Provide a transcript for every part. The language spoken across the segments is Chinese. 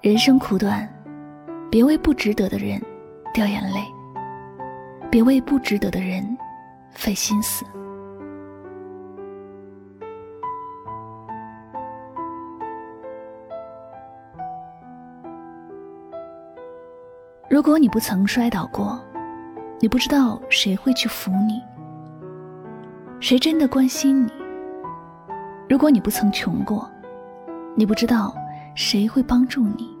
人生苦短，别为不值得的人掉眼泪，别为不值得的人费心思。如果你不曾摔倒过，你不知道谁会去扶你，谁真的关心你。如果你不曾穷过，你不知道。谁会帮助你？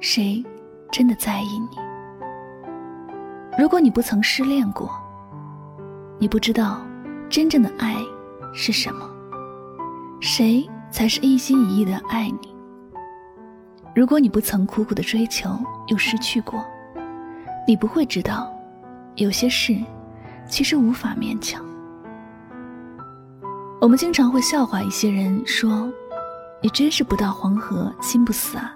谁真的在意你？如果你不曾失恋过，你不知道真正的爱是什么。谁才是一心一意的爱你？如果你不曾苦苦的追求又失去过，你不会知道有些事其实无法勉强。我们经常会笑话一些人说。你真是不到黄河心不死啊！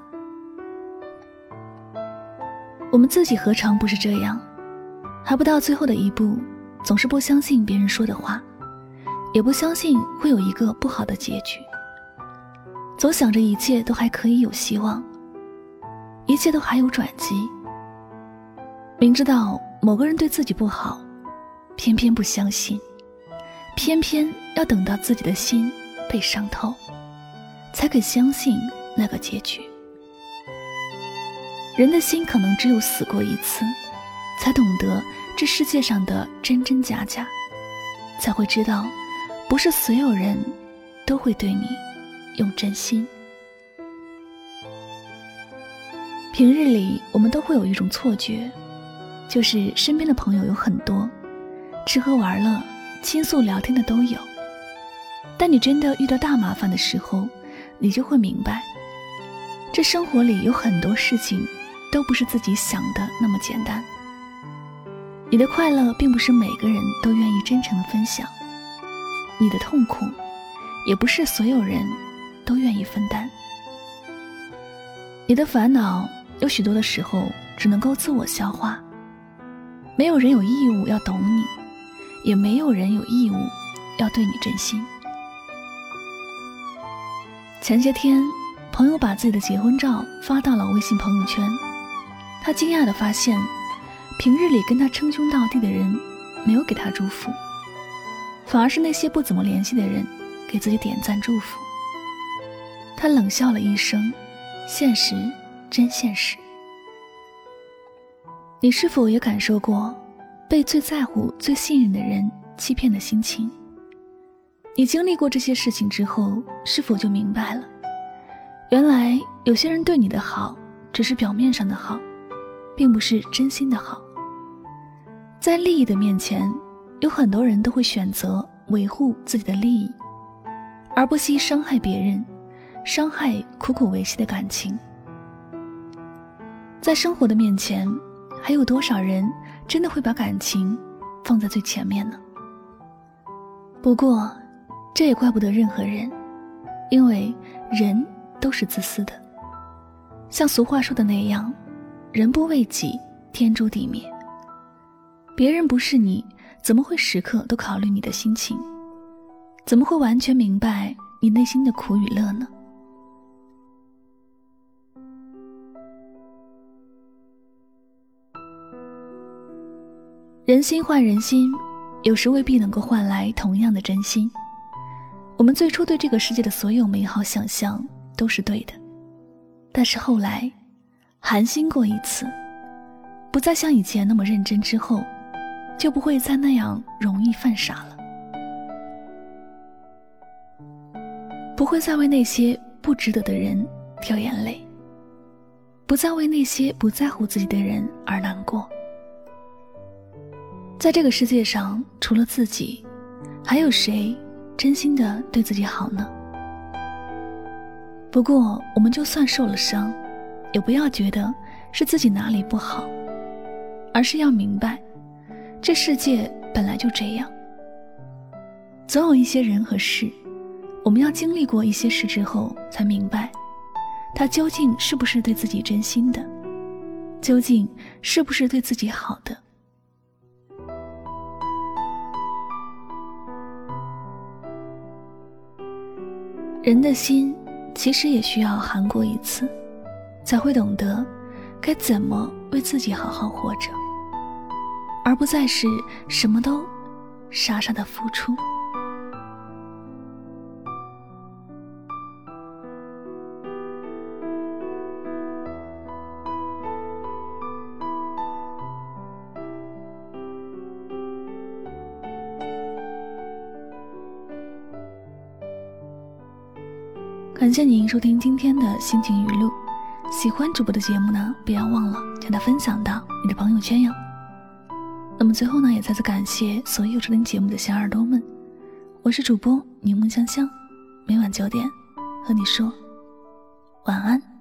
我们自己何尝不是这样？还不到最后的一步，总是不相信别人说的话，也不相信会有一个不好的结局，总想着一切都还可以有希望，一切都还有转机。明知道某个人对自己不好，偏偏不相信，偏偏要等到自己的心被伤透。才肯相信那个结局。人的心可能只有死过一次，才懂得这世界上的真真假假，才会知道，不是所有人都会对你用真心。平日里，我们都会有一种错觉，就是身边的朋友有很多，吃喝玩乐、倾诉聊天的都有。但你真的遇到大麻烦的时候，你就会明白，这生活里有很多事情都不是自己想的那么简单。你的快乐并不是每个人都愿意真诚的分享，你的痛苦也不是所有人都愿意分担。你的烦恼有许多的时候只能够自我消化，没有人有义务要懂你，也没有人有义务要对你真心。前些天，朋友把自己的结婚照发到了微信朋友圈，他惊讶地发现，平日里跟他称兄道弟的人没有给他祝福，反而是那些不怎么联系的人给自己点赞祝福。他冷笑了一声：“现实真现实。”你是否也感受过被最在乎、最信任的人欺骗的心情？你经历过这些事情之后，是否就明白了？原来有些人对你的好，只是表面上的好，并不是真心的好。在利益的面前，有很多人都会选择维护自己的利益，而不惜伤害别人，伤害苦苦维系的感情。在生活的面前，还有多少人真的会把感情放在最前面呢？不过。这也怪不得任何人，因为人都是自私的。像俗话说的那样，“人不为己，天诛地灭。”别人不是你，怎么会时刻都考虑你的心情？怎么会完全明白你内心的苦与乐呢？人心换人心，有时未必能够换来同样的真心。我们最初对这个世界的所有美好想象都是对的，但是后来，寒心过一次，不再像以前那么认真之后，就不会再那样容易犯傻了，不会再为那些不值得的人掉眼泪，不再为那些不在乎自己的人而难过。在这个世界上，除了自己，还有谁真心的对自己好呢？不过，我们就算受了伤，也不要觉得是自己哪里不好，而是要明白，这世界本来就这样。总有一些人和事，我们要经历过一些事之后，才明白，他究竟是不是对自己真心的，究竟是不是对自己好的。人的心。其实也需要寒过一次，才会懂得该怎么为自己好好活着，而不再是什么都傻傻的付出。感谢您收听今天的心情语录，喜欢主播的节目呢，不要忘了将它分享到你的朋友圈哟。那么最后呢，也再次感谢所有收听节目的小耳朵们，我是主播柠檬香香，每晚九点和你说晚安。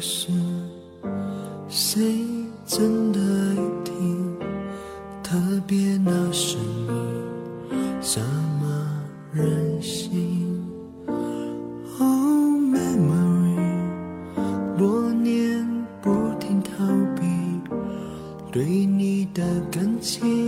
可是谁真的爱听特别那声音怎么忍心？Oh memory 多年不停逃避对你的感情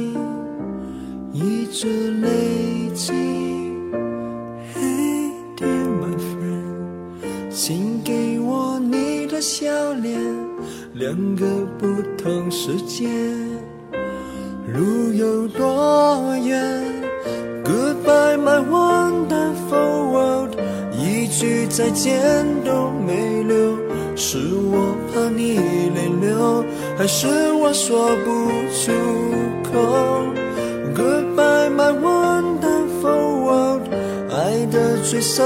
不同世界，路有多远？Goodbye my wonderful world，一句再见都没留，是我怕你泪流。还是我说不出口。Goodbye, my wonderful world。爱的最深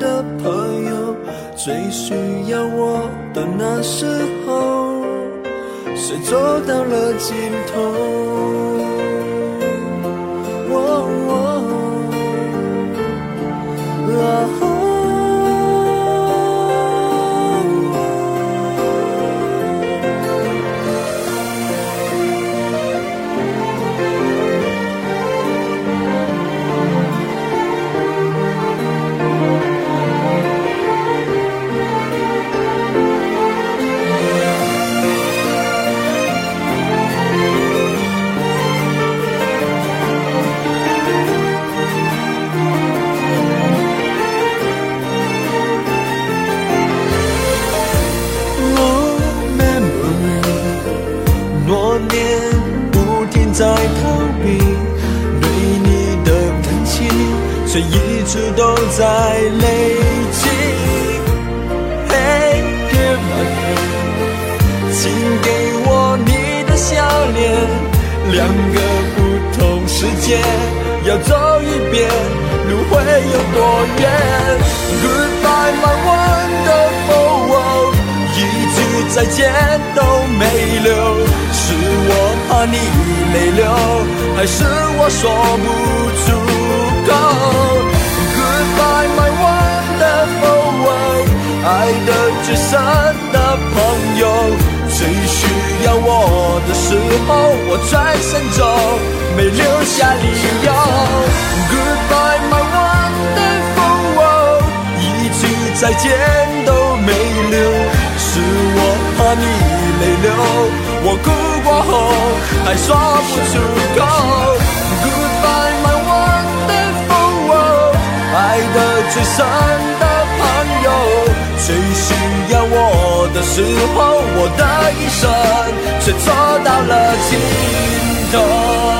的朋友，最需要我的那时候，却走到了尽头？两个不同世界要走一遍，路会有多远？Goodbye my wonderful world，一句再见都没留。是我怕你泪流，还是我说不出口？Goodbye, my wonderful world，爱的最深的朋友，最最需要我的时候，我转身走，没留下理由。Goodbye my wonderful world，一句再见都没留，是我怕你泪流，我哭过后还说不出口。Goodbye my wonderful world，爱的最深的。最需要我的时候，我的一生却走到了尽头。